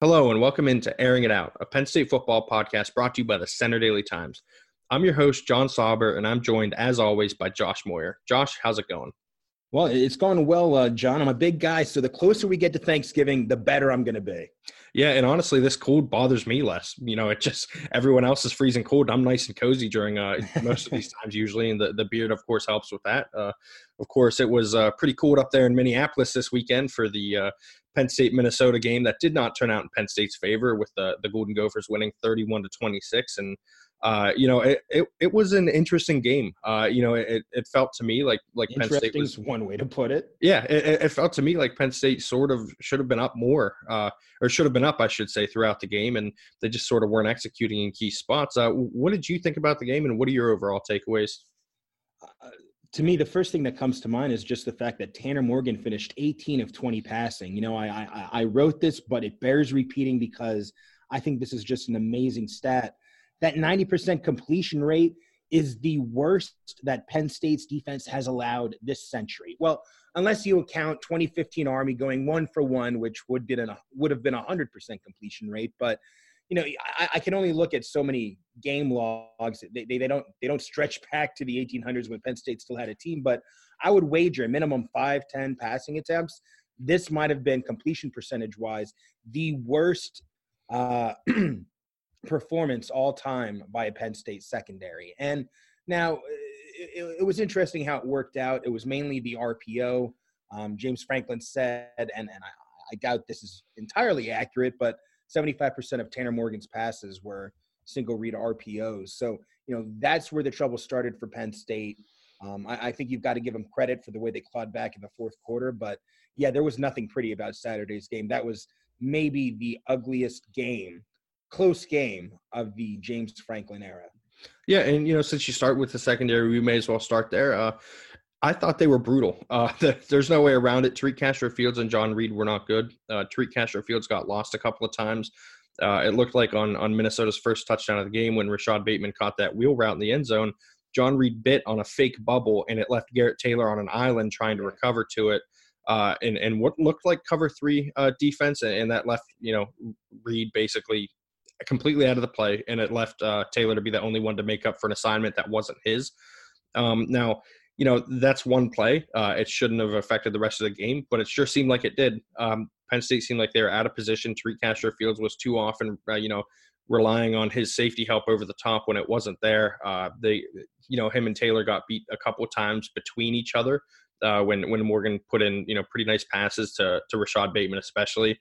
Hello, and welcome into Airing It Out, a Penn State football podcast brought to you by the Centre Daily Times. I'm your host, John Sauber, and I'm joined, as always, by Josh Moyer. Josh, how's it going? Well, it's going well, uh, John. I'm a big guy, so the closer we get to Thanksgiving, the better I'm going to be. Yeah, and honestly, this cold bothers me less. You know, it just everyone else is freezing cold. I'm nice and cozy during uh, most of these times usually, and the, the beard, of course, helps with that. Uh, of course, it was uh, pretty cold up there in Minneapolis this weekend for the uh, Penn State Minnesota game that did not turn out in Penn State's favor, with the the Golden Gophers winning 31 to 26, and uh, you know it, it, it was an interesting game. Uh, you know, it, it felt to me like like Penn State was one way to put it. Yeah, it, it, felt to me like Penn State sort of should have been up more, uh, or should have been up, I should say, throughout the game, and they just sort of weren't executing in key spots. Uh, what did you think about the game, and what are your overall takeaways? Uh, to me, the first thing that comes to mind is just the fact that Tanner Morgan finished 18 of 20 passing. You know, I, I, I wrote this, but it bears repeating because I think this is just an amazing stat. That 90% completion rate is the worst that Penn State's defense has allowed this century. Well, unless you account 2015 Army going one for one, which would been a, would have been a 100% completion rate, but you know, I, I, can only look at so many game logs. They, they, they, don't they don't stretch back to the 1800s when Penn State still had a team. But I would wager a minimum five, ten passing attempts. This might have been completion percentage wise the worst uh, performance all time by a Penn State secondary. And now it, it, was interesting how it worked out. It was mainly the RPO. Um, James Franklin said, and, and I, I doubt this is entirely accurate, but 75% of Tanner Morgan's passes were single read RPOs. So, you know, that's where the trouble started for Penn State. Um, I, I, think you've got to give them credit for the way they clawed back in the fourth quarter. But yeah, there was nothing pretty about Saturday's game. That was maybe the ugliest game, close game of the James Franklin era. Yeah, and you know, since you start with the secondary, we may as well start there. Uh, I thought they were brutal. Uh, there's no way around it. Tariq Castro Fields and John Reid were not good. Uh, Tariq Castro Fields got lost a couple of times. Uh, it looked like on, on Minnesota's first touchdown of the game when Rashad Bateman caught that wheel route in the end zone, John Reid bit on a fake bubble and it left Garrett Taylor on an island trying to recover to it. Uh, and, and what looked like cover three uh, defense, and, and, that left, you know, Reid basically completely out of the play, and it left uh, Taylor to be the only one to make up for an assignment that wasn't his. Um, now, you know, that's one play. Uh, it shouldn't have affected the rest of the game, but it sure seemed like it did. Um, Penn State seemed like they were out of position. Tariq Castro Fields was too often, uh, you know, relying on his safety help over the top when it wasn't there. Uh, they, you know, him and Taylor got beat a couple times between each other uh, when when Morgan put in, you know, pretty nice passes to to Rashad Bateman, especially.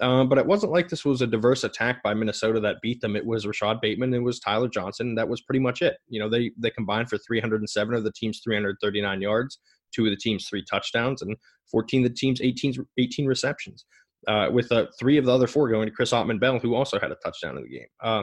Um, but it wasn't like this was a diverse attack by Minnesota that beat them. It was Rashad Bateman, it was Tyler Johnson. that was pretty much it. You know, they they combined for 307 of the team's 339 yards, two of the team's three touchdowns, and 14 of the team's 18 18 receptions. Uh, with uh, three of the other four going to Chris Autman-Bell, who also had a touchdown in the game. Uh,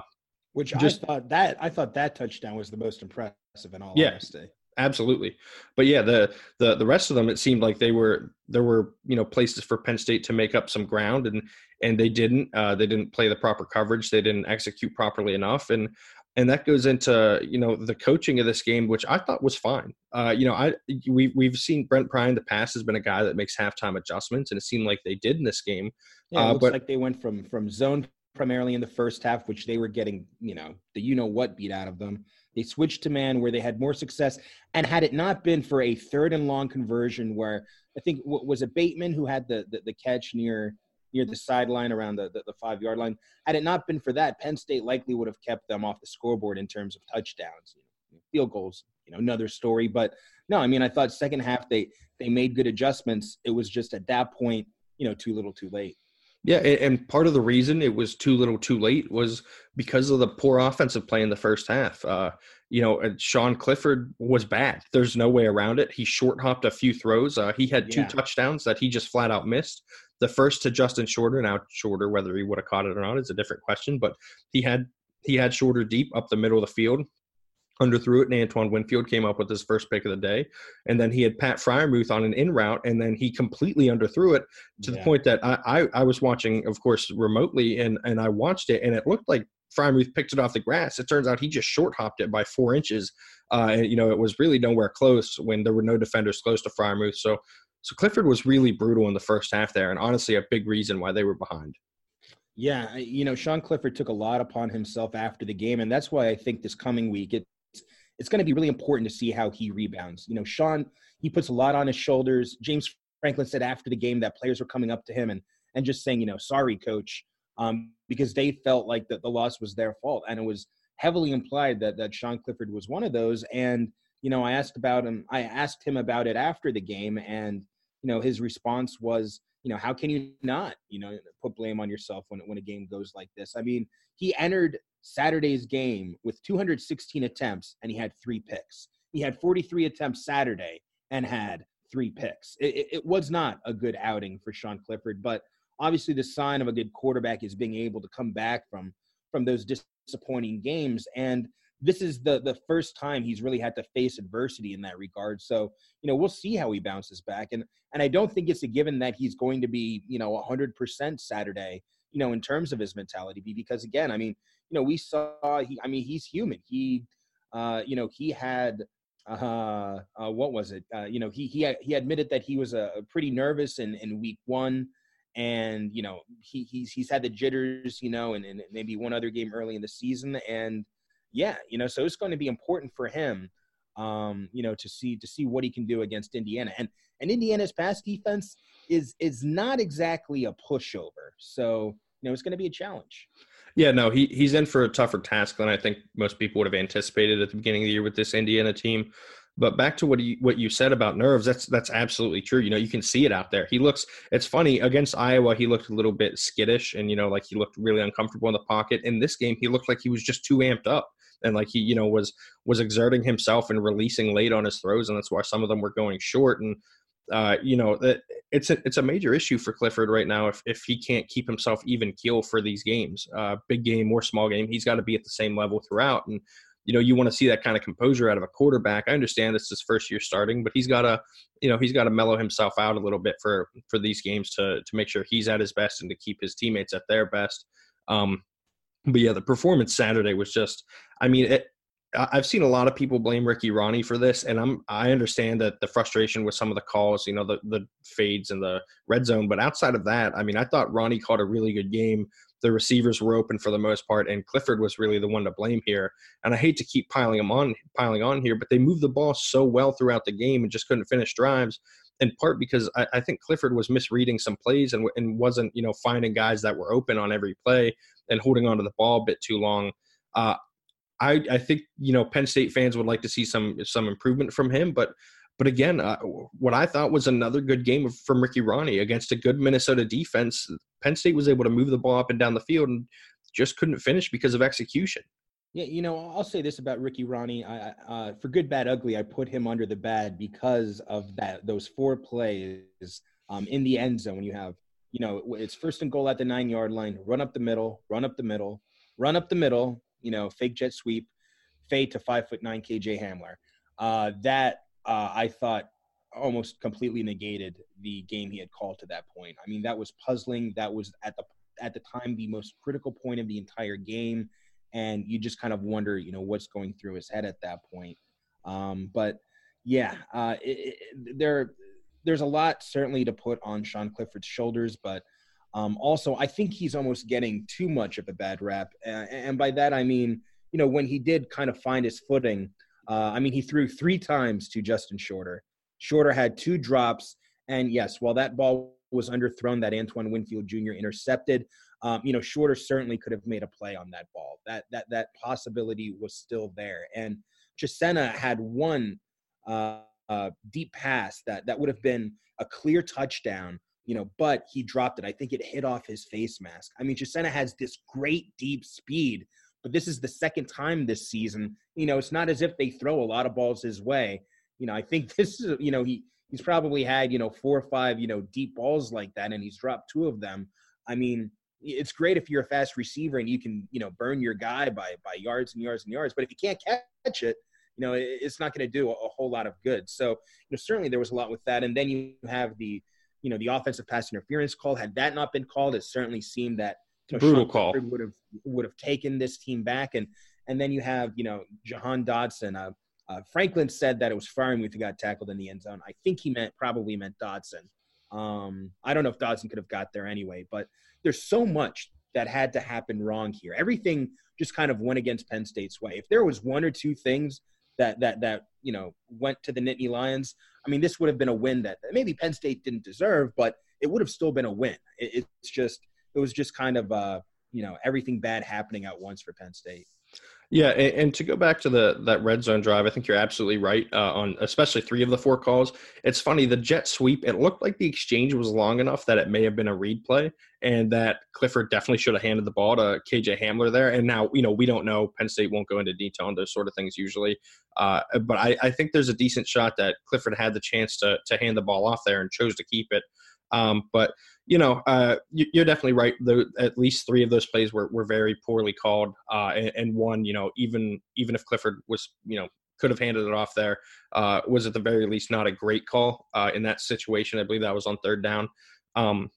Which just, I thought that I thought that touchdown was the most impressive in all yeah, honesty absolutely but yeah the the the rest of them it seemed like they were there were you know places for penn state to make up some ground and and they didn't uh, they didn't play the proper coverage they didn't execute properly enough and and that goes into you know the coaching of this game which i thought was fine uh, you know i we, we've seen brent pry in the past has been a guy that makes halftime adjustments and it seemed like they did in this game yeah, it uh, looks but, like they went from from zone primarily in the first half which they were getting you know the you know what beat out of them they switched to man where they had more success. And had it not been for a third and long conversion where I think was it Bateman who had the, the, the catch near near the sideline around the, the, the, five yard line. Had it not been for that, Penn State likely would have kept them off the scoreboard in terms of touchdowns. You know, field goals, you know, another story. But no, I mean, I thought second half they they made good adjustments. It was just at that point, you know, too little, too late. Yeah, and part of the reason it was too little, too late was because of the poor offensive play in the first half. Uh, you know, Sean Clifford was bad. There's no way around it. He short hopped a few throws. Uh, he had two yeah. touchdowns that he just flat out missed. The first to Justin Shorter. Now Shorter, whether he would have caught it or not, is a different question. But he had he had Shorter deep up the middle of the field underthrew it, and Antoine Winfield came up with his first pick of the day. And then he had Pat Freiermuth on an in route, and then he completely underthrew it to yeah. the point that I, I, I was watching, of course, remotely, and and I watched it, and it looked like Freiermuth picked it off the grass. It turns out he just short hopped it by four inches. Uh, and, you know, it was really nowhere close when there were no defenders close to Freiermuth. So, so Clifford was really brutal in the first half there, and honestly, a big reason why they were behind. Yeah, you know, Sean Clifford took a lot upon himself after the game, and that's why I think this coming week it's it's going to be really important to see how he rebounds. You know, Sean he puts a lot on his shoulders. James Franklin said after the game that players were coming up to him and and just saying, you know, sorry, coach, um, because they felt like that the loss was their fault, and it was heavily implied that that Sean Clifford was one of those. And you know, I asked about him. I asked him about it after the game, and you know, his response was you know, how can you not, you know, put blame on yourself when when a game goes like this? I mean, he entered Saturday's game with 216 attempts and he had three picks. He had 43 attempts Saturday and had three picks. It, it, was not a good outing for Sean Clifford, but obviously the sign of a good quarterback is being able to come back from from those disappointing games and this is the the first time he's really had to face adversity in that regard. So, you know, we'll see how he bounces back. And and I don't think it's a given that he's going to be, you know, 100% Saturday, you know, in terms of his mentality because again, I mean, you know, we saw he I mean, he's human. He uh, you know, he had uh, uh what was it? Uh, you know, he he he admitted that he was a uh, pretty nervous in in week 1 and you know he he's he's had the jitters you know and, and maybe one other game early in the season and yeah, you know, so it's going to be important for him, um, you know, to see to see what he can do against Indiana. And and Indiana's pass defense is is not exactly a pushover. So you know, it's going to be a challenge. Yeah, no, he he's in for a tougher task than I think most people would have anticipated at the beginning of the year with this Indiana team. But back to what you what you said about nerves, that's that's absolutely true. You know, you can see it out there. He looks. It's funny against Iowa. He looked a little bit skittish, and you know, like he looked really uncomfortable in the pocket. In this game, he looked like he was just too amped up, and like he, you know, was was exerting himself and releasing late on his throws, and that's why some of them were going short. And uh, you know, it's a it's a major issue for Clifford right now if if he can't keep himself even keel for these games, uh, big game or small game. He's got to be at the same level throughout, and you know you want to see that kind of composure out of a quarterback. I understand is his first year starting, but he's got to you know he's got to mellow himself out a little bit for for these games to to make sure he's at his best and to keep his teammates at their best. Um, but yeah, the performance Saturday was just. I mean, it, I've seen a lot of people blame Ricky Rahne for this, and I'm I understand that the frustration with some of the calls, you know, the the fades and the red zone. But outside of that, I mean, I thought Rahne caught a really good game the receivers were open for the most part, and Clifford was really the one to blame here. And I hate to keep piling them on, piling on here, but they moved the ball so well throughout the game and just couldn't finish drives. In part because I, I think Clifford was misreading some plays and, and wasn't, you know, finding guys that were open on every play and holding onto the ball a bit too long. Uh, I, I think you know Penn State fans would like to see some some improvement from him, but but again, uh, what I thought was another good game from Ricky Rahne against a good Minnesota defense. Penn State was able to move the ball up and down the field and just couldn't finish because of execution. Yeah, you know, I'll say this about Ricky Rahne. I, uh, for good, bad, ugly, I put him under the bad because of that. Those four plays um, in the end zone when you have, you know, it's first and goal at the nine yard line, run up the middle, run up the middle, run up the middle. You know, fake jet sweep, fade to five foot nine KJ Hamler. Uh, that uh, I thought almost completely negated the game he had called to that point. I mean, that was puzzling. That was at the at the time the most critical point of the entire game, and you just kind of wonder, you know, what's going through his head at that point. Um, but yeah, uh, it, it, there there's a lot certainly to put on Sean Clifford's shoulders, but um, also I think he's almost getting too much of a bad rap, and by that I mean, you know, when he did kind of find his footing uh, I mean, he threw three times to Justin Shorter. Shorter had two drops, and yes, while that ball was underthrown, that Antoine Winfield Jr. intercepted. Um, you know, Shorter certainly could have made a play on that ball. That that that possibility was still there. And Chisena had one uh, uh, deep pass that that would have been a clear touchdown. You know, but he dropped it. I think it hit off his face mask. I mean, Chisena has this great deep speed but this is the second time this season. You know, it's not as if they throw a lot of balls his way. You know, I think this is, you know, he he's probably had, you know, four or five, you know, deep balls like that, and he's dropped two of them. I mean, it's great if you're a fast receiver and you can, you know, burn your guy by by yards and yards and yards. But if you can't catch it, you know, it's not going to do a, a whole lot of good. So, you know, certainly there was a lot with that. And then you have the, you know, the offensive pass interference call. Had that not been called, it certainly seemed that you know, brutal Sean call would have would have taken this team back and and then you have you know Jahan Dotson. Uh, uh, Franklin said that it was Freiermuth who got tackled in the end zone. I think he meant probably meant Dotson. Um, I don't know if Dotson could have got there anyway, but there's so much that had to happen wrong here. Everything just kind of went against Penn State's way. If there was one or two things that that that you know went to the Nittany Lions, I mean, this would have been a win that maybe Penn State didn't deserve, but it would have still been a win. It, it's just it was just kind of uh, you know everything bad happening at once for Penn State. Yeah, and, and, to go back to the that red zone drive, I think you're absolutely right uh, on especially three of the four calls. It's funny the jet sweep. It looked like the exchange was long enough that it may have been a read play, and that Clifford definitely should have handed the ball to KJ Hamler there. And now you know we don't know. Penn State won't go into detail on those sort of things usually, uh, but I, I think there's a decent shot that Clifford had the chance to to hand the ball off there and chose to keep it. Um, but you know, uh, you're definitely right. The, at least three of those plays were, were very poorly called, uh, and, and, one, you know, even even if Clifford was, you know, could have handed it off there, uh, was at the very least not a great call uh, in that situation. I believe that was on third down. Um,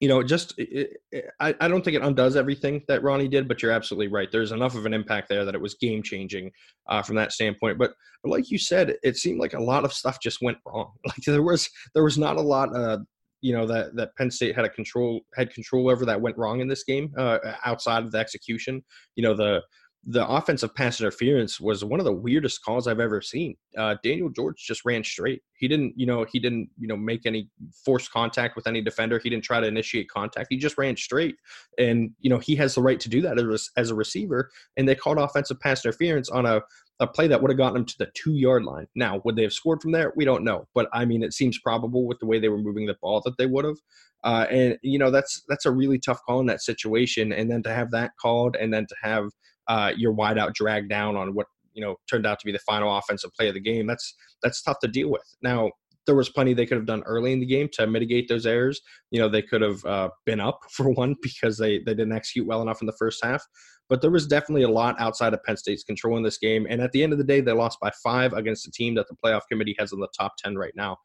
you know, just it, it, I, I don't think it undoes everything that Rahne did, but you're absolutely right. There's enough of an impact there that it was game changing uh, from that standpoint. But, but like you said, it seemed like a lot of stuff just went wrong. Like there was there was not a lot uh, you know that that Penn State had a control had control over that went wrong in this game uh, outside of the execution. You know the the offensive pass interference was one of the weirdest calls I've ever seen. Uh, Daniel George just ran straight. He didn't, you know, he didn't, you know, make any forced contact with any defender. He didn't try to initiate contact. He just ran straight, and you know he has the right to do that as, as a receiver. And they called offensive pass interference on a a play that would have gotten them to the two yard line. Now, would they have scored from there? We don't know, but I mean, it seems probable with the way they were moving the ball that they would have. Uh, and you know, that's that's a really tough call in that situation. And then to have that called, and then to have uh, your wideout dragged down on what you know turned out to be the final offensive play of the game. That's that's tough to deal with. Now, there was plenty they could have done early in the game to mitigate those errors. You know, they could have uh, been up for one because they they didn't execute well enough in the first half. But there was definitely a lot outside of Penn State's control in this game. And at the end of the day, they lost by five against a team that the playoff committee has in the top 10 right now.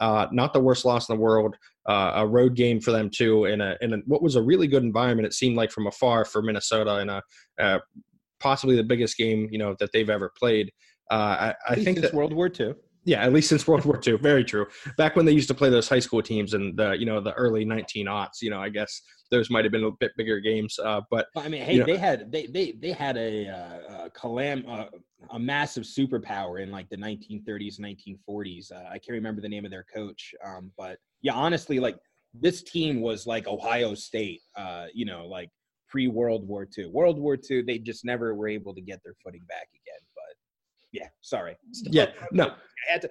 Uh, not the worst loss in the world. Uh, a road game for them too, in a in a, what was a really good environment. It seemed like from afar for Minnesota, in a uh, possibly the biggest game you know that they've ever played. Uh, I, I think that World War II. Yeah, at least since World War II. Very true. Back when they used to play those high school teams in the you know the early 19 aughts, you know, I guess those might have been a bit bigger games. Uh, but I mean, hey, you know, they had they they they had a uh, a calam uh, a massive superpower in like the 1930s, 1940s. Uh, I can't remember the name of their coach, um, but yeah, honestly, like this team was like Ohio State. Uh, you know, like pre World War II. World War II, they just never were able to get their footing back again. But yeah, sorry. Still, yeah, no. I had to,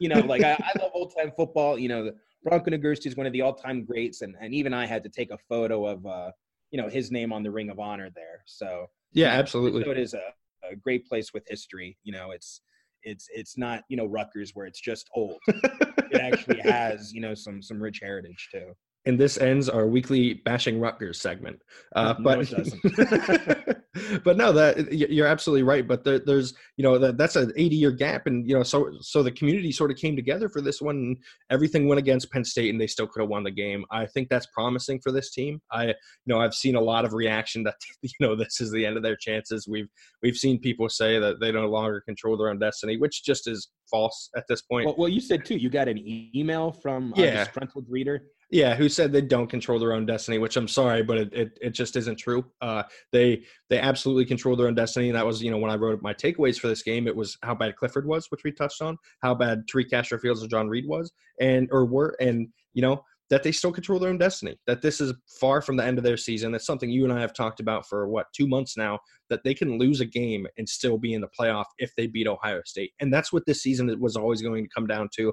you know, like I, I love old time football. You know, Bronco Nagurski is one of the all time greats, and and even I had to take a photo of uh, you know, his name on the Ring of Honor there. So yeah, absolutely. So it is a, a great place with history. You know, it's it's it's not you know Rutgers where it's just old. it actually has you know some some rich heritage too and this ends our weekly bashing Rutgers segment. Uh, no, but but no, that you're absolutely right. But there, there's you know that that's an 80 year gap, and you know so so the community sort of came together for this one. And everything went against Penn State, and they still could have won the game. I think that's promising for this team. I you know I've seen a lot of reaction that you know this is the end of their chances. We've we've seen people say that they no longer control their own destiny, which just is false at this point. Well, well you said too. You got an email from yeah. a disgruntled reader yeah, who said they don't control their own destiny? Which I'm sorry, but it it, it just isn't true. Uh, they they absolutely control their own destiny, and that was you know when I wrote my takeaways for this game, it was how bad Clifford was, which we touched on, how bad Tariq Castro Fields and John Reid was, and or were, and you know that they still control their own destiny. That this is far from the end of their season. That's something you and I have talked about for what two months now. That they can lose a game and still be in the playoff if they beat Ohio State, and that's what this season was always going to come down to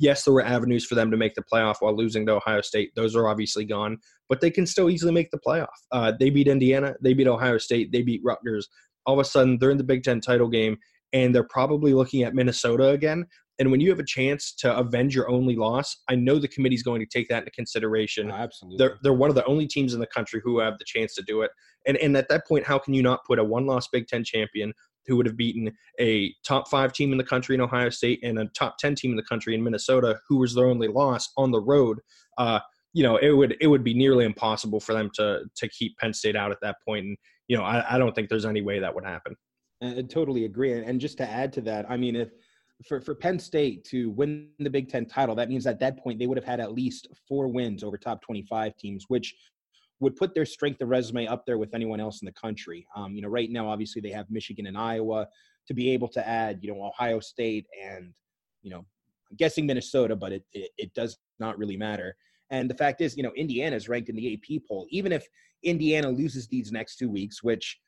yes, there were avenues for them to make the playoff while losing to Ohio State. Those are obviously gone, but they can still easily make the playoff. Uh, they beat Indiana, they beat Ohio State, they beat Rutgers. All of a sudden, they're in the Big Ten title game, and they're probably looking at Minnesota again. And when you have a chance to avenge your only loss, I know the committee's going to take that into consideration. Oh, absolutely. They're, they're one of the only teams in the country who have the chance to do it. And, and at that point, how can you not put a one loss Big Ten champion who would have beaten a top five team in the country in Ohio State and a top 10 team in the country in Minnesota, who was their only loss on the road. Uh, you know, it would it would be nearly impossible for them to to keep Penn State out at that point. And you know, I, I don't think there's any way that would happen. I totally agree. And just to add to that, I mean, if for, for Penn State to win the Big Ten title, that means at that point they would have had at least four wins over top 25 teams, which would put their strength of resume up there with anyone else in the country. Um, you know, right now, obviously, they have Michigan and Iowa to be able to add, you know, Ohio State and, you know, I'm guessing Minnesota, but it, it, it does not really matter. And the fact is, you know, Indiana is ranked in the AP poll. Even if Indiana loses these next two weeks, which,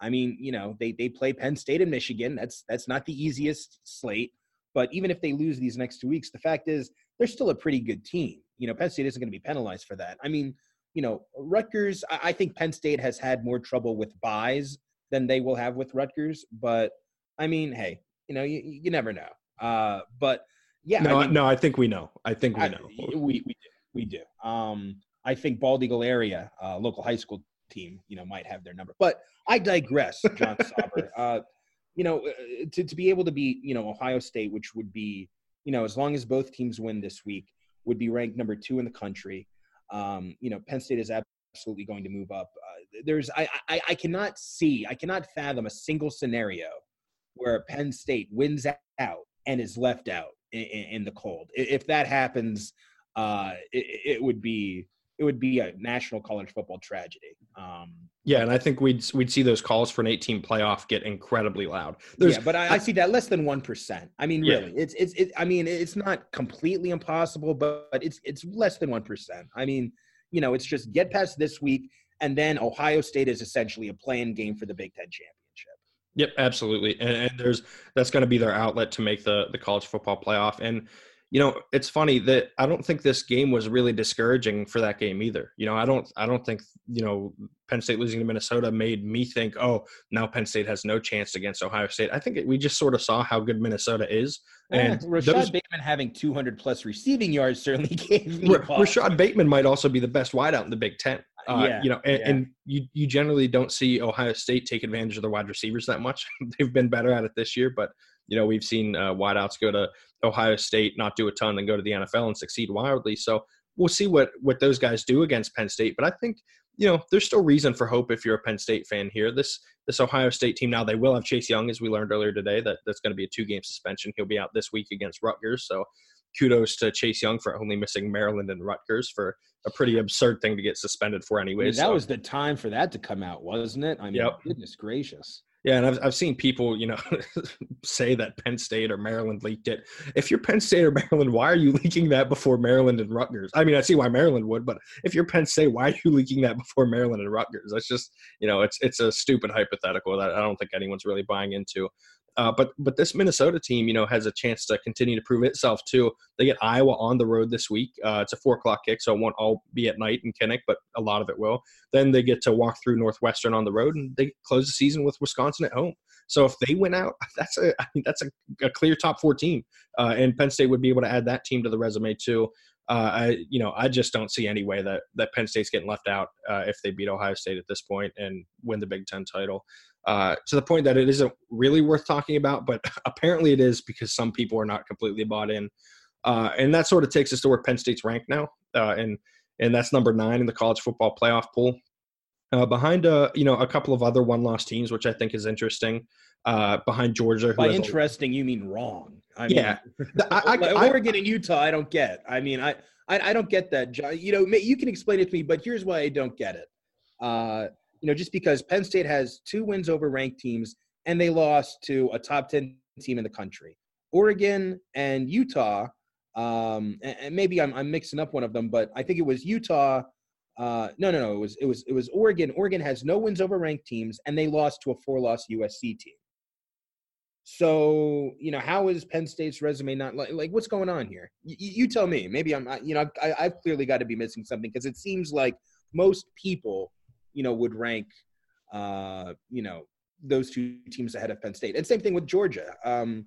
I mean, you know, they they play Penn State and Michigan. That's that's not the easiest slate. But even if they lose these next two weeks, the fact is they're still a pretty good team. You know, Penn State isn't going to be penalized for that. I mean, you know, Rutgers. I, I think Penn State has had more trouble with byes than they will have with Rutgers. But I mean, hey, you know, you, you never know. Uh, but yeah, no, I mean, no, I think we know. I think we I- know. we we do, we do. Um, I think Bald Eagle area, uh, local high school team, you know, might have their number. But I digress, John Sauber. Uh, you know, uh, to to be able to beat, you know, Ohio State, which would be, you know, as long as both teams win this week, would be ranked number two in the country. Um, you know, Penn State is absolutely going to move up. Uh, there's, I, I, I cannot see, I cannot fathom a single scenario where Penn State wins out and is left out in, in the cold. If that happens, uh, it, it would be it would be a national college football tragedy. Um, Yeah, and I think we'd we'd see those calls for an 18 playoff get incredibly loud. There's yeah, but I, I see that less than one percent. I mean, Yeah. really, it's it's it, I mean, it's not completely impossible, but, but it's it's less than one percent. I mean, you know, it's just get past this week, and then Ohio State is essentially a playing game for the Big Ten championship. Yep, absolutely. And, and there's that's going to be their outlet to make the the college football playoff. And you know, it's funny that I don't think this game was really discouraging for that game either. You know, I don't I don't think you know Penn State losing to Minnesota made me think, oh, now Penn State has no chance against Ohio State. I think it, we just sort of saw how good Minnesota is. And And Rashad those- Bateman having 200 plus receiving yards certainly gave me. Rashad Bateman might also be the best wideout in the Big Ten. Uh, Yeah, you know, and, yeah. and you you generally don't see Ohio State take advantage of their wide receivers that much. They've been better at it this year, but you know we've seen uh, wideouts go to Ohio State, not do a ton, then go to the NFL and succeed wildly. So we'll see what what those guys do against Penn State. But I think you know there's still reason for hope if you're a Penn State fan here. This this Ohio State team now they will have Chase Young as we learned earlier today that that's going to be a two game suspension. He'll be out this week against Rutgers. So kudos to Chase Young for only missing Maryland and Rutgers for a pretty absurd thing to get suspended for I mean, that so- was the time for that to come out, wasn't it? I mean, Yep. goodness gracious. Yeah, and I've I've seen people, you know, say that Penn State or Maryland leaked it. If you're Penn State or Maryland, why are you leaking that before Maryland and Rutgers? I mean, I see why Maryland would, but if you're Penn State, why are you leaking that before Maryland and Rutgers? That's just, you know, it's it's a stupid hypothetical that I don't think anyone's really buying into. Uh, but but this Minnesota team, you know, has a chance to continue to prove itself too. They get Iowa on the road this week. Uh, it's a four o'clock kick, so it won't all be at night in Kinnick, but a lot of it will. Then they get to walk through Northwestern on the road, and they close the season with Wisconsin at home. So if they win out, that's a I mean, that's a, a clear top four team, uh, and Penn State would be able to add that team to the resume too. Uh, I you know I just don't see any way that that Penn State's getting left out uh, if they beat Ohio State at this point and win the Big Ten title. Uh, to the point that it isn't really worth talking about, but apparently it is because some people are not completely bought in, uh, and that sort of takes us to where Penn State's ranked now, uh, and and that's number nine in the college football playoff pool, uh, behind uh, you know a couple of other one-loss teams, which I think is interesting. Uh, behind Georgia, who By has a- interesting, you mean wrong. I Yeah. mean, I- I- Oregon and Utah, I don't get. I mean, I, I, I don't get that. You know, you can explain it to me, but here's why I don't get it. You know, just because Penn State has two wins over ranked teams, and they lost to a top ten team in the country. Oregon and Utah, um, and, maybe I'm, I'm mixing up one of them, but I think it was Utah. Uh, no, no, no. It was it was it was Oregon. Oregon has no wins over ranked teams, and they lost to a four-loss USC team. So you know, how is Penn State's resume not like like what's going on here? You, you tell me. Maybe I'm you know I, I've clearly got to be missing something because it seems like most people you know would rank uh, you know those two teams ahead of Penn State, and same thing with Georgia. Um,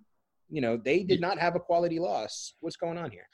you know, they did not have a quality loss. What's going on here?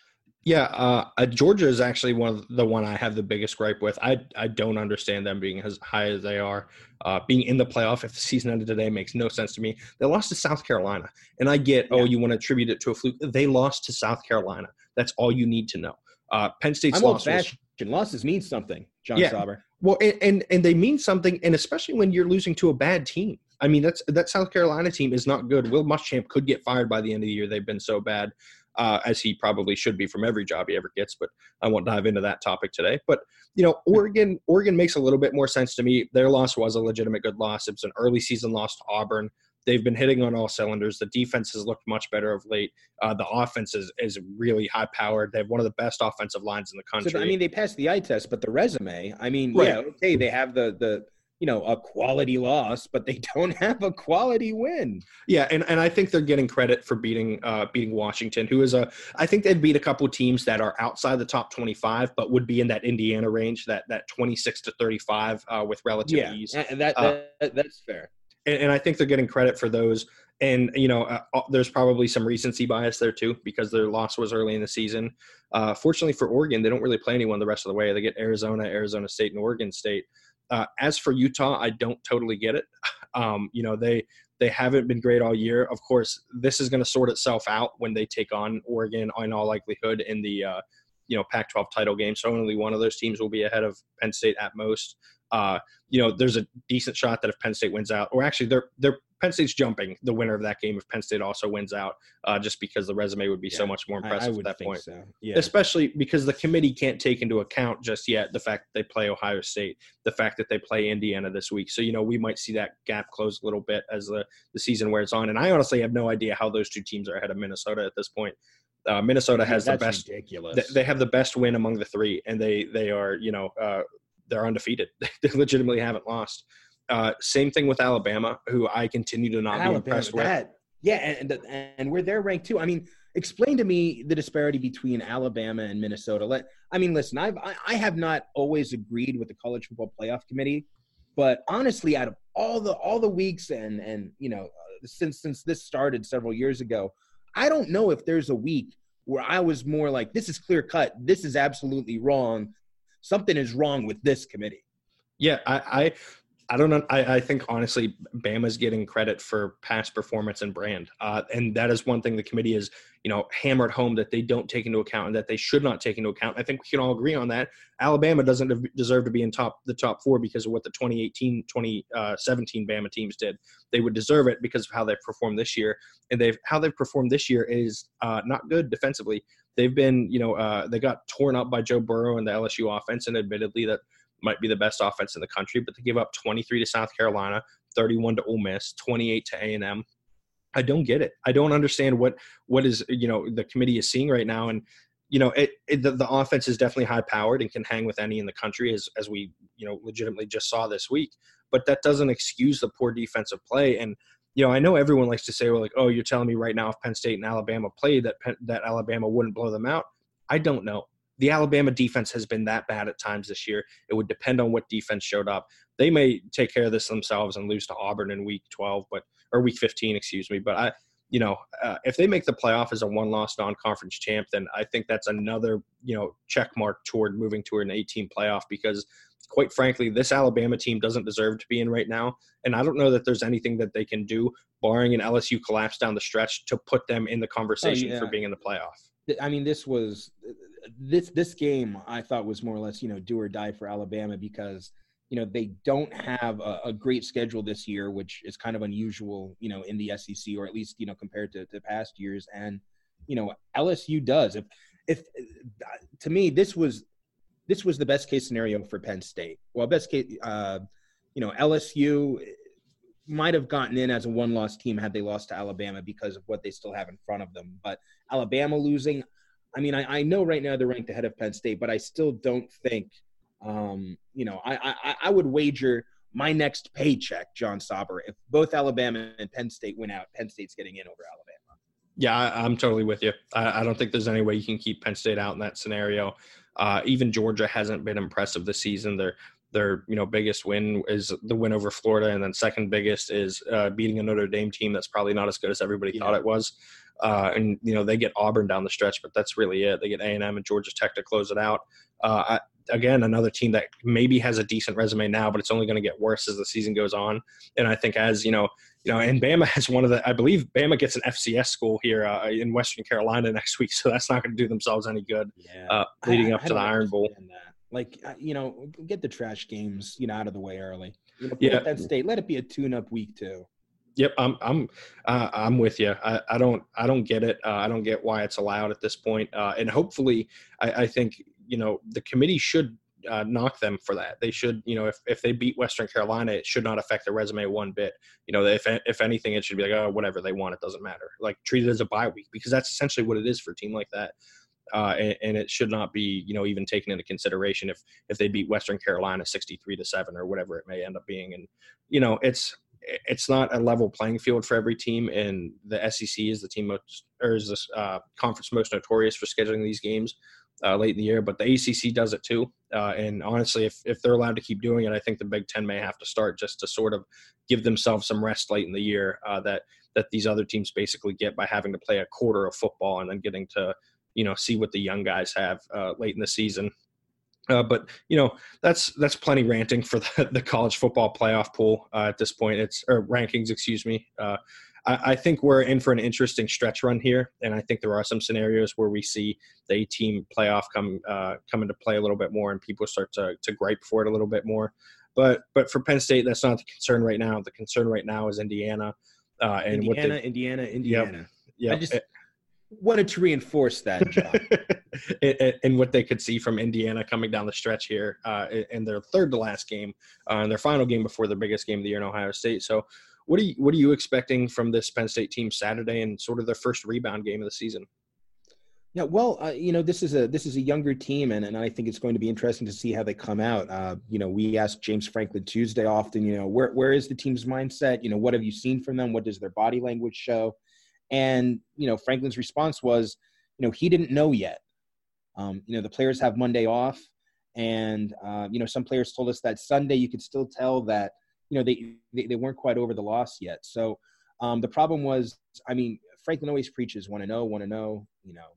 Yeah, uh, uh, Georgia is actually one of the one I have the biggest gripe with. I I don't understand them being as high as they are. Uh, being in the playoff if the season ended today makes no sense to me. They lost to South Carolina, and I get oh you want to attribute it to a fluke. They lost to South Carolina. That's all you need to know. Uh, Penn State's I'm loss was. Losses mean something, John Yeah. Sauber. well, and, and and they mean something, and especially when you're losing to a bad team. I mean, that's that South Carolina team is not good. Will Muschamp could get fired by the end of the year. They've been so bad. uh, as he probably should be from every job he ever gets. But I won't dive into that topic today. But you know, Oregon Oregon makes a little bit more sense to me. Their loss was a legitimate good loss. It was an early season loss to Auburn. They've been hitting on all cylinders. The defense has looked much better of late. Uh, the offense is, is really high powered. They have one of the best offensive lines in the country. So, I mean, they passed the eye test, but the resume, I mean, right. yeah, okay, they have the the you know a quality loss but they don't have a quality win yeah and, and i think they're getting credit for beating uh beating washington who is a i think they'd beat a couple teams that are outside the top 25 but would be in that indiana range that that 26 to 35 uh, with relative yeah, ease and that, uh, that that's fair and, and, i think they're getting credit for those and you know uh, uh, there's probably some recency bias there too because their loss was early in the season uh, fortunately for oregon they don't really play anyone the rest of the way they get arizona arizona state and oregon state uh, as for Utah, I don't totally get it. Um, you know, they they haven't been great all year. Of course, this is going to sort itself out when they take on Oregon, in all likelihood, in the uh, you know Pac-12 title game. So only one of those teams will be ahead of Penn State at most. Uh, you know, there's a decent shot that if Penn State wins out, or actually they're they're Penn State's jumping the winner of that game if Penn State also wins out, uh, just because the resume would be yeah, so much more impressive I, I at that point. So. Yeah. Especially because the committee can't take into account just yet the fact that they play Ohio State, the fact that they play Indiana this week. So you know we might see that gap close a little bit as the the season wears on. And I honestly have no idea how those two teams are ahead of Minnesota at this point. Uh, Minnesota has the best. Ridiculous. They have the best win among the three, and they they are you know uh, they're undefeated. they legitimately haven't lost. Uh, same thing with Alabama, who I continue to not Alabama, be impressed with. yeah, and and where they're ranked too. I mean, explain to me the disparity between Alabama and Minnesota. Let I mean, listen, I've I, I have not always agreed with the college football playoff committee, but honestly, out of all the all the weeks and and you know uh, since since this started several years ago, I don't know if there's a week where I was more like, this is clear cut, this is absolutely wrong, something is wrong with this committee. Yeah, I, I I don't know. I, I, think honestly, Bama's getting credit for past performance and brand, uh, and that is one thing the committee is, you know, hammered home that they don't take into account and that they should not take into account. I think we can all agree on that. Alabama doesn't deserve to be in top the top four because of what the 2018, 2017 Bama teams did. They would deserve it because of how they've performed this year, and they've how they've performed this year is uh, not good defensively. They've been, you know, uh, they got torn up by Joe Burrow and the LSU offense, and admittedly that might be the best offense in the country, but they give up 23 to South Carolina, 31 to Ole Miss, 28 to A&M. I don't get it. I don't understand what what is you know the committee is seeing right now, and you know it, it the, the offense is definitely high powered and can hang with any in the country as as we you know legitimately just saw this week. But that doesn't excuse the poor defensive play. And you know I know everyone likes to say well like oh you're telling me right now if Penn State and Alabama played that that Alabama wouldn't blow them out. I don't know the Alabama defense has been that bad at times this year. It would depend on what defense showed up. They may take care of this themselves and lose to Auburn in week 12, but or week 15, excuse me. But I, you know, uh, if they make the playoff as a one-loss non-conference champ, then I think that's another, you know, check mark toward moving to an 18 playoff because quite frankly, this Alabama team doesn't deserve to be in right now. And I don't know that there's anything that they can do, barring an LSU collapse down the stretch, to put them in the conversation oh, yeah. for being in the playoff. I mean, this was this this game I thought was more or less you know do or die for Alabama because you know they don't have a, a, great schedule this year, which is kind of unusual you know in the SEC or at least you know compared to, to past years. And you know LSU does. If if to me this was this was the best case scenario for Penn State. Well, best case, uh, you know LSU might have gotten in as a one loss team had they lost to Alabama because of what they still have in front of them. But Alabama losing, I mean, I, I know right now they're ranked ahead of Penn State, but I still don't think, um, you know, I, I, I would wager my next paycheck, John Sauber, if both Alabama and Penn State win out, Penn State's getting in over Alabama. Yeah, I, am totally with you. I, I, don't think there's any way you can keep Penn State out in that scenario. Uh, even Georgia hasn't been impressive this season. They're their you know biggest win is the win over Florida, and then second biggest is uh, beating a Notre Dame team that's probably not as good as everybody yeah. thought it was. Uh, and you know they get Auburn down the stretch, but that's really it. They get A and M and Georgia Tech to close it out. Uh, I, again, another team that maybe has a decent resume now, but it's only going to get worse as the season goes on. And I think as you know, you know, and Bama has one of the. I believe Bama gets an FCS school here uh, in Western Carolina next week, so that's not going to do themselves any good. Yeah. Uh, leading I, up I to the Iron Bowl. That. Like you know, get the trash games you know out of the way early. You know, yeah. Penn State, let it be a tune-up week too. Yep, I'm I'm uh, I'm with you. I, I don't I don't get it. Uh, I don't get why it's allowed at this point. Uh, and hopefully, I, I think you know the committee should uh, knock them for that. They should, you know, if, if they beat Western Carolina, it should not affect their resume one bit. You know, if if anything, it should be like, oh, whatever they want, it doesn't matter. Like treat it as a bye week because that's essentially what it is for a team like that. Uh, and, and, it should not be, you know, even taken into consideration if if they beat Western Carolina sixty three to seven or whatever it may end up being. And you know, it's it's not a level playing field for every team, and the SEC is the team most or is this uh, conference most notorious for scheduling these games uh, late in the year, but the ACC does it too. Uh, and honestly, if, if they're allowed to keep doing it, I think the Big Ten may have to start just to sort of give themselves some rest late in the year uh, that that these other teams basically get by having to play a quarter of football and then getting to you know see what the young guys have uh, late in the season. Uh, but you know that's that's plenty ranting for the, the college football playoff pool uh, at this point. It's or rankings, excuse me. I, I, think we're in for an interesting stretch run here, and I think there are some scenarios where we see the 18 playoff come uh, come into play a little bit more, and people start to to gripe for it a little bit more. But but for Penn State, that's not the concern right now. The concern right now is Indiana. Uh, and Indiana, they, Indiana, Indiana. Yeah, I just it, wanted to reinforce that, John. and, what they could see from Indiana coming down the stretch here uh, in their third to last game, uh, in their final game before their biggest game of the year in Ohio State. So what are you What are you expecting from this Penn State team Saturday and sort of their first rebound game of the season? Yeah, well, uh, you know, this is a this is a younger team, and, and I think it's going to be interesting to see how they come out. Uh, you know, we ask James Franklin Tuesday often, you know, where where is the team's mindset? You know, what have you seen from them? What does their body language show? And you know, Franklin's response was, you know, he didn't know yet. Um, you know, the players have Monday off, and uh, you know, some players told us that Sunday you could still tell that you know they, they, they weren't quite over the loss yet. So um, the problem was, I mean, Franklin always preaches want to know, want to know, you know,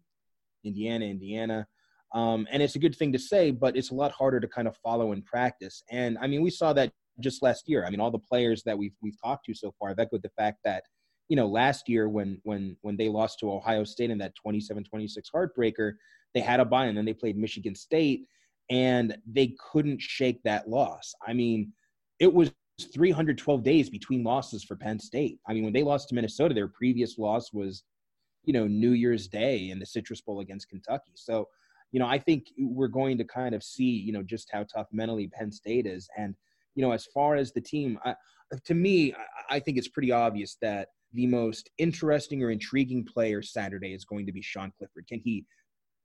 Indiana, Indiana. Um, and it's a good thing to say, but it's a lot harder to kind of follow in practice. And I mean, we saw that just last year. I mean, all the players that we've we've talked to so far have echoed the fact that, you know, last year when when when they lost to Ohio State in that 27-26 heartbreaker, they had a bye and then they played Michigan State and they couldn't shake that loss. I mean, it was 312 days between losses for Penn State. I mean, when they lost to Minnesota, their previous loss was, you know, New Year's Day in the Citrus Bowl against Kentucky. So, you know, I think we're going to kind of see, you know, just how tough mentally Penn State is. And, you know, as far as the team, I, to me, I, I think it's pretty obvious that the most interesting or intriguing player Saturday is going to be Sean Clifford. Can he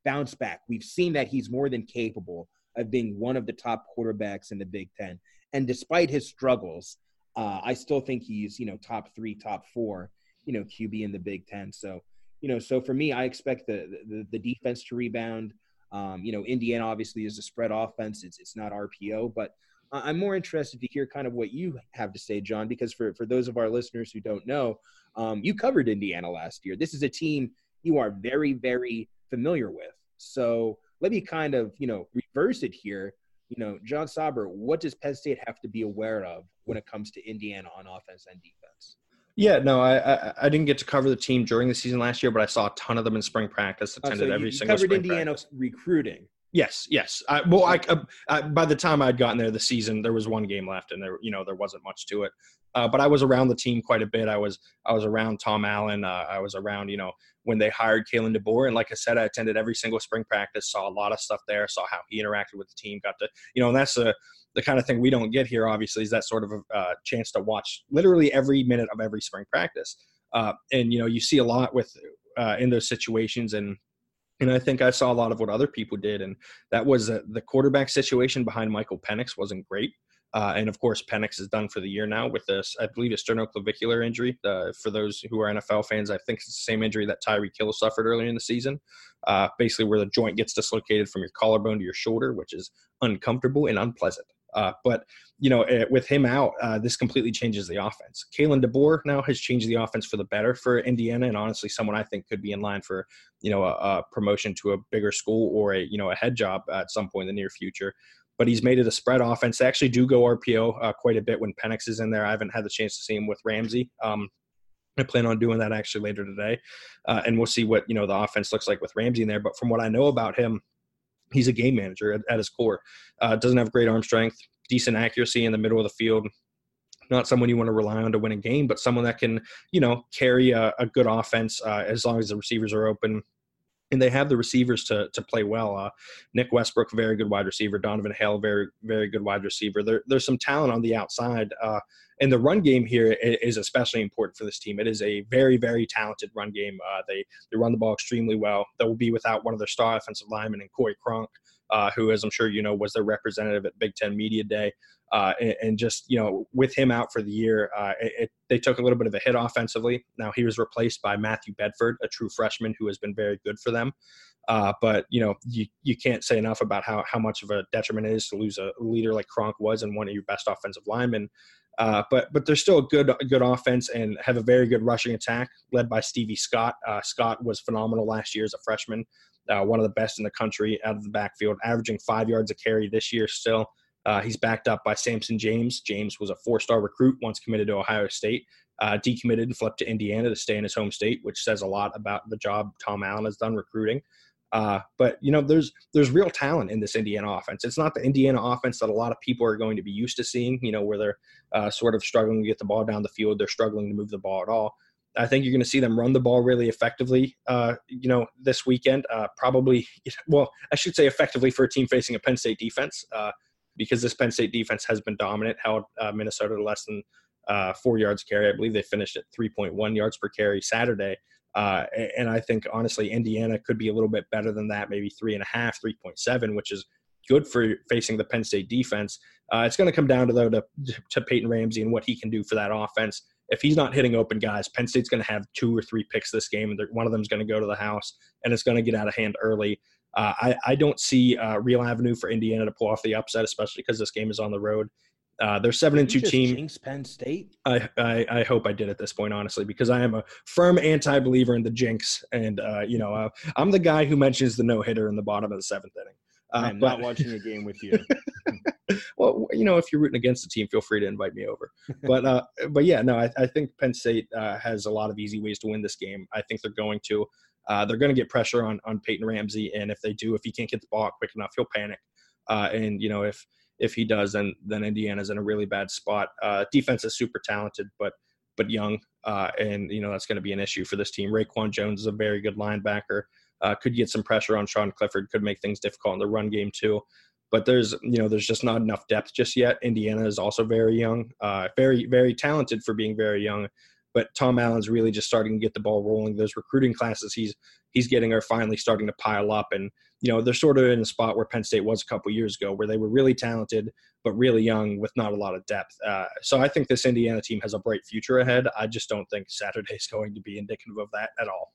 bounce back? We've seen that he's more than capable of being one of the top quarterbacks in the Big Ten. And despite his struggles, uh, I still think he's you know top three, top four, you know QB in the Big Ten. So you know, so for me, I expect the the, the defense to rebound. Um, you know, Indiana obviously is a spread offense. It's it's not RPO, but I'm more interested to hear kind of what you have to say, John, because for for those of our listeners who don't know, um, you covered Indiana last year. This is a team you are very very familiar with. So let me kind of you know reverse it here you know, John Sauber, what does Penn State have to be aware of when it comes to Indiana on offense and defense? Yeah, no, I, I, I didn't get to cover the team during the season last year, but I saw a ton of them in spring practice. Attended oh, so every you, single. Covered Indiana practice. recruiting. Yes, yes. I, well, I, uh, I, by the time I'd gotten there, the season there was one game left, and there, you know, there wasn't much to it. Uh, but I was around the team quite a bit. I was, I was around Tom Allen. Uh, I was around, you know, when they hired Kalen DeBoer, and like I said, I attended every single spring practice, saw a lot of stuff there, saw how he interacted with the team, got to, you know, and that's a, the kind of thing we don't get here. Obviously, is that sort of a uh, chance to watch literally every minute of every spring practice, uh, and you know, you see a lot with uh, in those situations and and I think I saw a lot of what other people did, and that was uh, the quarterback situation behind Michael Penix wasn't great. Uh, and of course, Penix is done for the year now with this, I believe, a sternoclavicular injury. Uh, for those who are NFL fans, I think it's the same injury that Tyreek Hill suffered earlier in the season. Uh, basically, where the joint gets dislocated from your collarbone to your shoulder, which is uncomfortable and unpleasant. Uh, but you know, eh, with him out, uh, this completely changes the offense. Kalen DeBoer now has changed the offense for the better for Indiana, and honestly, someone I think could be in line for you know a, a promotion to a bigger school or a you know a head job at some point in the near future. But he's made it a spread offense. They actually do go RPO uh, quite a bit when Penix is in there. I haven't had the chance to see him with Ramsey. Um, I plan on doing that actually later today, uh, and we'll see what you know the offense looks like with Ramsey in there. But from what I know about him, he's a game manager at, at his core. Uh, doesn't have great arm strength, decent accuracy in the middle of the field. not someone you want to rely on to win a game, but someone that can, you know, carry a, a good offense uh, as long as the receivers are open and they have the receivers to to play well. Uh, Nick Westbrook, very good wide receiver. Donavan Hale, very very good wide receiver. There, there's some talent on the outside, uh, and the run game here is especially important for this team. It is a very very talented run game. Uh, they they run the ball extremely well. They will be without one of their star offensive linemen and Coy Cronk, uh, who, as I'm sure you know, was their representative at Big Ten Media Day. Uh, and, and, just you know, with him out for the year, uh, it, it, they took a little bit of a hit offensively. Now he was replaced by Matthew Bedford, a true freshman who has been very good for them. Uh, but you know, you, you can't say enough about how, how much of a detriment it is to lose a leader like Cronk was and one of your best offensive linemen. Uh, but but they're still a good good offense and have a very good rushing attack led by Stevie Scott. Uh, Scott was phenomenal last year as a freshman, uh, one of the best in the country out of the backfield, averaging five yards a carry this year still. Uh, he's backed up by Sampson James. James was a four-star recruit, once committed to Ohio State, uh, decommitted and flipped to Indiana to stay in his home state, which says a lot about the job Tom Allen has done recruiting. Uh, but you know, there's there's real talent in this Indiana offense. It's not the Indiana offense that a lot of people are going to be used to seeing. You know, where they're uh, sort of struggling to get the ball down the field, they're struggling to move the ball at all. I think you're going to see them run the ball really effectively. Uh, you know, this weekend, uh, probably. Well, I should say effectively for a team facing a Penn State defense. Uh, because this Penn State defense has been dominant, held uh, Minnesota to less than uh, four yards carry. I believe they finished at 3.1 yards per carry Saturday. Uh, and I think honestly, Indiana could be a little bit better than that, maybe three and a half, 3.7, which is good for facing the Penn State defense. It's going to come down to though to, to Peyton Ramsey and what he can do for that offense. If he's not hitting open guys, Penn State's going to have two or three picks this game, and one of them is going to go to the house, and it's going to get out of hand early. Uh, I, I, don't see a real avenue for Indiana to pull off the upset, especially because this game is on the road. Uh, they're seven and two team. Jinx Penn State. I, I, I hope I did at this point, honestly, because I am a firm anti-believer in the jinx, and uh, you know uh, I'm the guy who mentions the no hitter in the bottom of the seventh inning. Uh, I'm but, not watching a game with you. well, you know, if you're rooting against the team, feel free to invite me over. But uh, but yeah, no, I, I think Penn State uh, has a lot of easy ways to win this game. I think they're going to. Uh, they're going to get pressure on on Peyton Ramsey, and if they do, if he can't get the ball quick enough, he'll panic. Uh, and you know, if if he does, then then Indiana's in a really bad spot. Uh, defense is super talented, but but young, uh, and you know that's going to be an issue for this team. Reakwon Jones is a very good linebacker. Uh, could get some pressure on Sean Clifford. Could make things difficult in the run game too. But there's you know there's just not enough depth just yet. Indiana is also very young, uh, very very talented for being very young but Tom Allen's really just starting to get the ball rolling. Those recruiting classes he's he's getting are finally starting to pile up, and you know they're sort of in a spot where Penn State was a couple years ago, where they were really talented but really young with not a lot of depth. Uh, so I think this Indiana team has a bright future ahead. I just don't think Saturday is going to be indicative of that at all.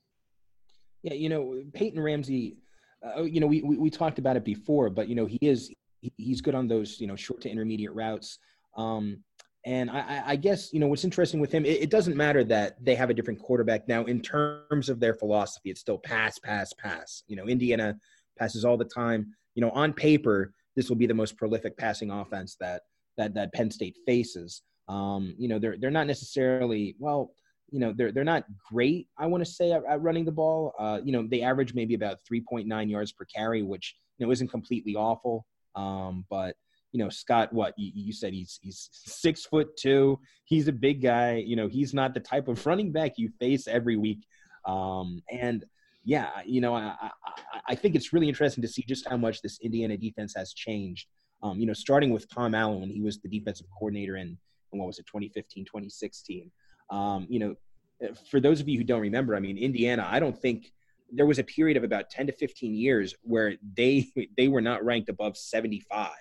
Yeah, you know Peyton Ramsey. Uh, you know we, we we talked about it before, but you know he is he's good on those you know short to intermediate routes. Um, and I, I, guess you know what's interesting with him. It, it, doesn't matter that they have a different quarterback now. In terms of their philosophy, it's still pass, pass, pass. You know, Indiana passes all the time. You know, on paper, this will be the most prolific passing offense that that that Penn State faces. Um, you know, they're they're not necessarily well. You know, they're they're not great. I want to say at, at, running the ball. Uh, you know, they average maybe about 3.9 yards per carry, which you know isn't completely awful. Um, but you know Scott what you, you, said he's he's six foot two he's a big guy you know he's not the type of running back you face every week um, and yeah you know I, I, I think it's really interesting to see just how much this Indiana defense has changed um, you know starting with Tom Allen when he was the defensive coordinator in, in what was it 2015 2016 um, you know for those of you who don't remember I mean Indiana I don't think there was a period of about 10 to 15 years where they they were not ranked above 75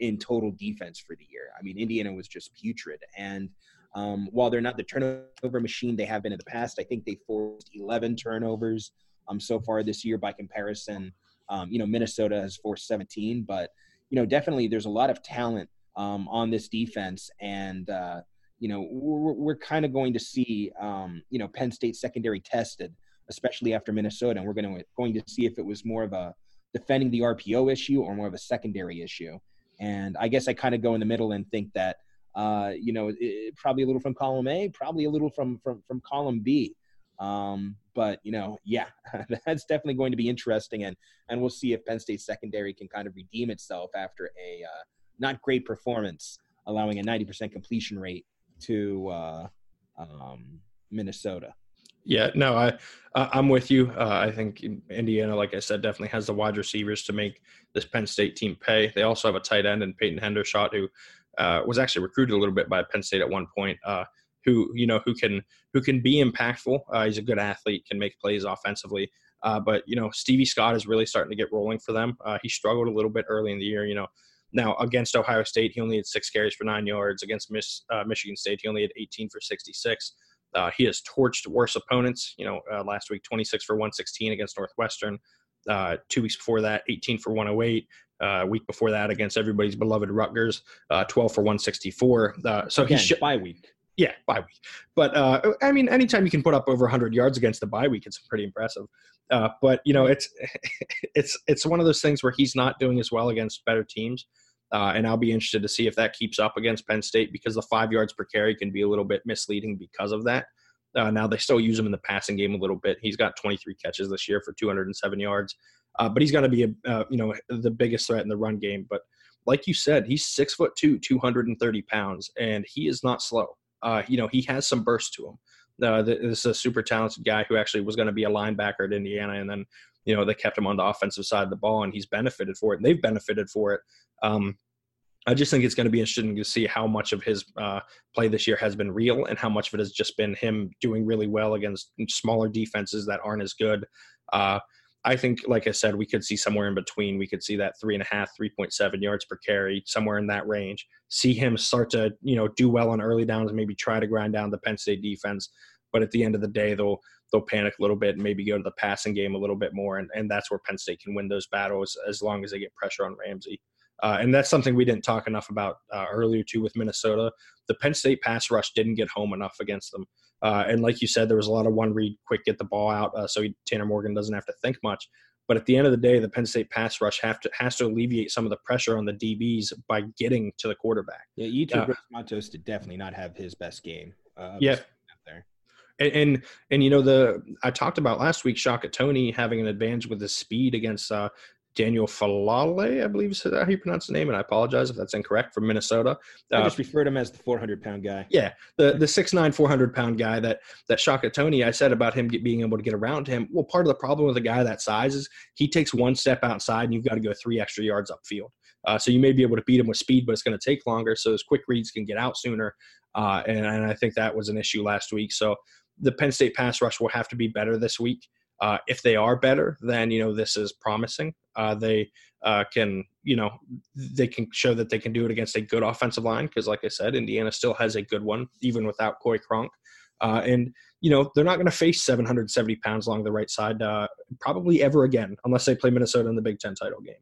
in total defense for the year. I mean, Indiana was just putrid. And um, while they're not the turnover machine they have been in the past, I think they forced 11 turnovers um, so far this year by comparison. Um, you know, Minnesota has forced 17, but, you know, definitely there's a lot of talent um, on this defense. And, uh, you know, we're, we're kind of going to see, um, you know, Penn State secondary tested, especially after Minnesota. And we're going to, going to see if it was more of a defending the RPO issue or more of a secondary issue. And I guess I kind of go in the middle and think that, uh, you know, it, probably a little from column A, probably a little from from from column B. Um, but you know, yeah, that's definitely going to be interesting, and and we'll see if Penn State secondary can kind of redeem itself after a uh, not great performance, allowing a 90% completion rate to uh, um, Minnesota. Yeah, no, I I'm with you. Uh, I think Indiana, like I said, definitely has the wide receivers to make this Penn State team pay. They also have a tight end in Peyton Hendershot who uh, was actually recruited a little bit by Penn State at one point. Uh, who you know who can who can be impactful. Uh, he's a good athlete, can make plays offensively. Uh, but you know Stevie Scott is really starting to get rolling for them. Uh, he struggled a little bit early in the year. You know now against Ohio State, he only had six carries for nine yards. Against Miss, uh, Michigan State, he only had 18 for 66. Uh, he has torched worse opponents. You know, uh, last week 26 for 116 against Northwestern. Uh, two weeks before that, 18 for 108. Uh, week before that, against everybody's beloved Rutgers, uh, 12 for 164. Uh, so Again, he sh- bye week. yeah, bye week. But uh, I mean, anytime you can put up over 100 yards against the bye week, it's pretty impressive. Uh, but you know, it's it's it's one of those things where he's not doing as well against better teams. Uh, and I'll be interested to see if that keeps up against Penn State because the five yards per carry can be a little bit misleading because of that. Uh, now they still use him in the passing game a little bit. He's got 23 catches this year for 207 yards, uh, but he's going to be a uh, you know the biggest threat in the run game. But like you said, he's six foot two, 230 pounds, and he is not slow. Uh, you know he has some burst to him. Uh, this is a super talented guy who actually was going to be a linebacker at Indiana, and then you know they kept him on the offensive side of the ball, and he's benefited for it, and they've benefited for it. Um, I just think it's going to be interesting to see how much of his uh, play this year has been real and how much of it has just been him doing really well against smaller defenses that aren't as good. Uh, I think, like I said, we could see somewhere in between. We could see that three and a half, 3.7 yards per carry, somewhere in that range. See him start to, you know, do well on early downs, maybe try to grind down the Penn State defense. But at the end of the day, they'll they'll panic a little bit and maybe go to the passing game a little bit more, and, and that's where Penn State can win those battles as long as they get pressure on Ramsey. Uh, and that's something we didn't talk enough about uh, earlier too with Minnesota. The Penn State pass rush didn't get home enough against them. Uh, and like you said, there was a lot of one read, quick get the ball out, uh, so he, Tanner Morgan doesn't have to think much. But at the end of the day, the Penn State pass rush have to has to alleviate some of the pressure on the DBs by getting to the quarterback. Yeah, Yetur uh, Matos did definitely not have his best game. Uh, yeah. There. And, and, and you know the I talked about last week Shaka Toney having an advantage with his speed against uh, Daniel Faalele, I believe is how you pronounce the name, and I apologize if that's incorrect from Minnesota. I uh, just referred him as the 400 pound guy. Yeah, the the six nine 400 pound guy that that Shaka Toney, I said about him get, being able to get around him. Well, part of the problem with a guy that size is he takes one step outside, and you've got to go three extra yards upfield. Uh, so you may be able to beat him with speed, but it's going to take longer. So his quick reads can get out sooner, uh, and, and I think that was an issue last week. So the Penn State pass rush will have to be better this week. Uh, if they are better, then you know this is promising. Uh, they uh, can, you know, they can show that they can do it against a good offensive line because, like I said, Indiana still has a good one even without Coy Cronk. Uh, and you know they're not going to face 770 pounds along the right side uh, probably ever again unless they play Minnesota in the Big Ten title game.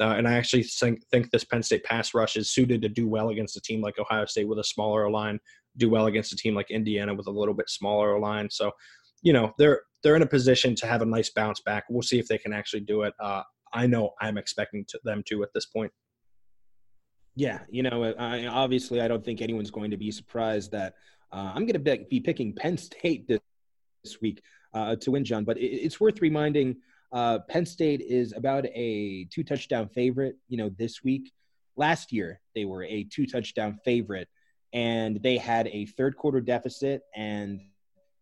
Uh, and I actually think, think this Penn State pass rush is suited to do well against a team like Ohio State with a smaller line, do well against a team like Indiana with a little bit smaller line. So, you know, they're they're in a position to have a nice bounce back. We'll see if they can actually do it. Uh, I know I'm expecting to, them to at this point. Yeah, you know, I, obviously, I don't think anyone's going to be surprised that uh, I'm going to be picking Penn State this, this week uh, to win, John. But it, it's worth reminding uh, Penn State is about a two touchdown favorite. You know, this week, last year they were a two touchdown favorite, and they had a third quarter deficit and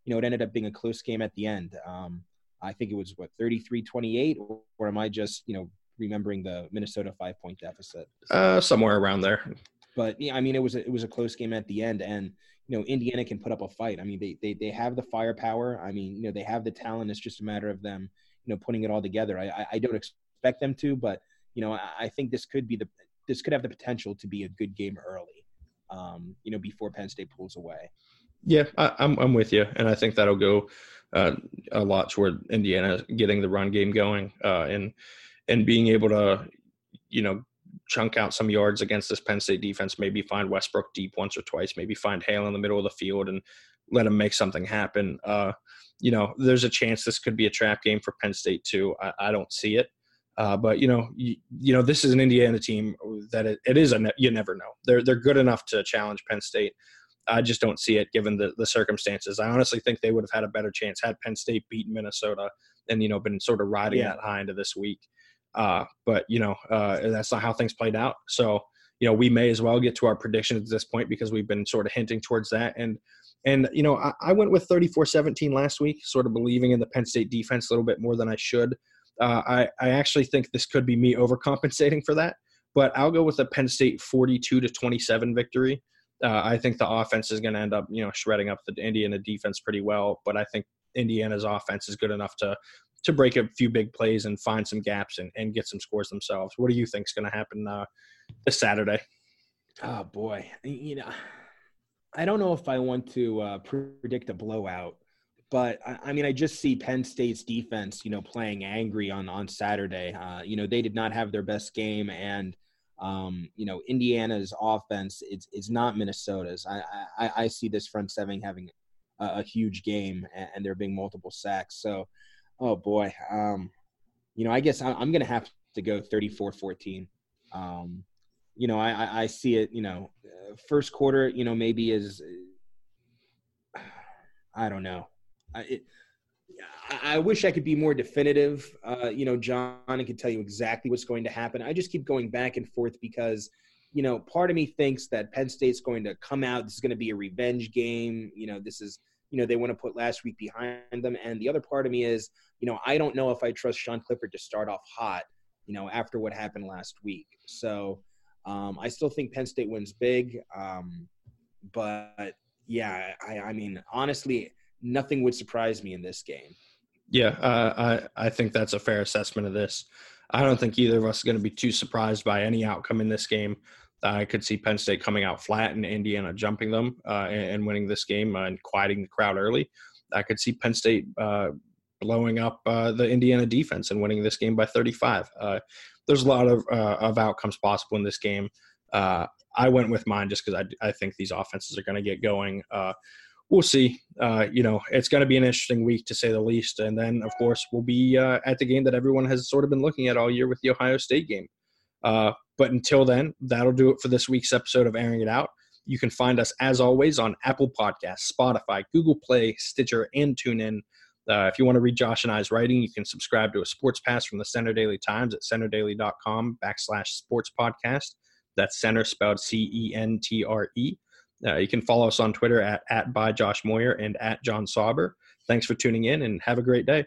you know, it ended up being a close game at the end. Um, I think it was what 33-28, or, or am I just you know remembering the Minnesota five point deficit? Uh, somewhere around there. But yeah, I mean, it was a, it was a close game at the end, and you know, Indiana can put up a fight. I mean, they they they have the firepower. I mean, you know, they have the talent. It's just a matter of them, you know, putting it all together. I I, I don't expect them to, but you know, I, I think this could be the this could have the potential to be a good game early. Um, you know, before Penn State pulls away. Yeah, I, am I'm, I'm with you, and I think that'll go uh, a lot toward Indiana getting the run game going uh, and and being able to, you know, chunk out some yards against this Penn State defense. Maybe find Westbrook deep once or twice. Maybe find Hale in the middle of the field and let him make something happen. Uh, you know, there's a chance this could be a trap game for Penn State too. I, I don't see it. Uh, but you know, you, you, know, this is an Indiana team that it, it is a ne- you never know. They're they're good enough to challenge Penn State. I just don't see it given the, the circumstances. I honestly think they would have had a better chance had Penn State beaten Minnesota and, you know, been sort of riding yeah. that high into this week. Uh, but, you know, uh, that's not how things played out. So, you know, we may as well get to our predictions at this point because we've been sort of hinting towards that. And and you know, I, I went with 34-17 last week, sort of believing in the Penn State defense a little bit more than I should. Uh, I I actually think this could be me overcompensating for that, but I'll go with a Penn State 42 to 27 victory. Uh, I think the offense is going to end up, you know, shredding up the Indiana defense pretty well. But I think Indiana's offense is good enough to to break a few big plays and find some gaps and, and get some scores themselves. What do you think is going to happen uh, this Saturday? Oh boy, you know, I don't know if I want to uh, predict a blowout, but I, I, mean, I just see Penn State's defense, you know, playing angry on on Saturday. Uh, you know, they did not have their best game, and um, you know, Indiana's offense it's it's not Minnesota's. I, I I see this front seven having a, a huge game, and, and there being multiple sacks. So, oh boy, um, you know, I guess I'm, I'm going to have to go 34-14. Um, you know, I, I see it. You know, first quarter, you know, maybe is I don't know. I, it, I wish I could be more definitive. Uh, you know, John, I could tell you exactly what's going to happen. I just keep going back and forth because, you know, part of me thinks that Penn State's going to come out. This is going to be a revenge game. You know, this is, you know, they want to put last week behind them. And the other part of me is, you know, I don't know if I trust Sean Clifford to start off hot, you know, after what happened last week. So um, I still think Penn State wins big. Um, but yeah, I, I mean, honestly, nothing would surprise me in this game. Yeah, uh, I I think that's a fair assessment of this. I don't think either of us are going to be too surprised by any outcome in this game. I could see Penn State coming out flat and Indiana jumping them uh, and, and, winning this game uh, and quieting the crowd early. I could see Penn State uh, blowing up uh, the Indiana defense and winning this game by 35. Uh, there's a lot of of outcomes possible in this game. I went with mine just because I, I think these offenses are going to get going we'll see. Uh, you know, it's going to be an interesting week to say the least. And then, of course, we'll be uh, at the game that everyone has sort of been looking at all year with the Ohio State game. Uh, but until then, that'll do it for this week's episode of Airing It Out. You can find us, as always, on Apple Podcasts, Spotify, Google Play, Stitcher, and TuneIn. Uh, if you want to read Josh and I's writing, you can subscribe to a sports pass from the Centre Daily Times at centredaily.com backslash sports podcast. That's center spelled C E N T R E. Uh, you can follow us on Twitter at, at by Josh Moyer and at John Sauber. Thanks for tuning in and have a great day.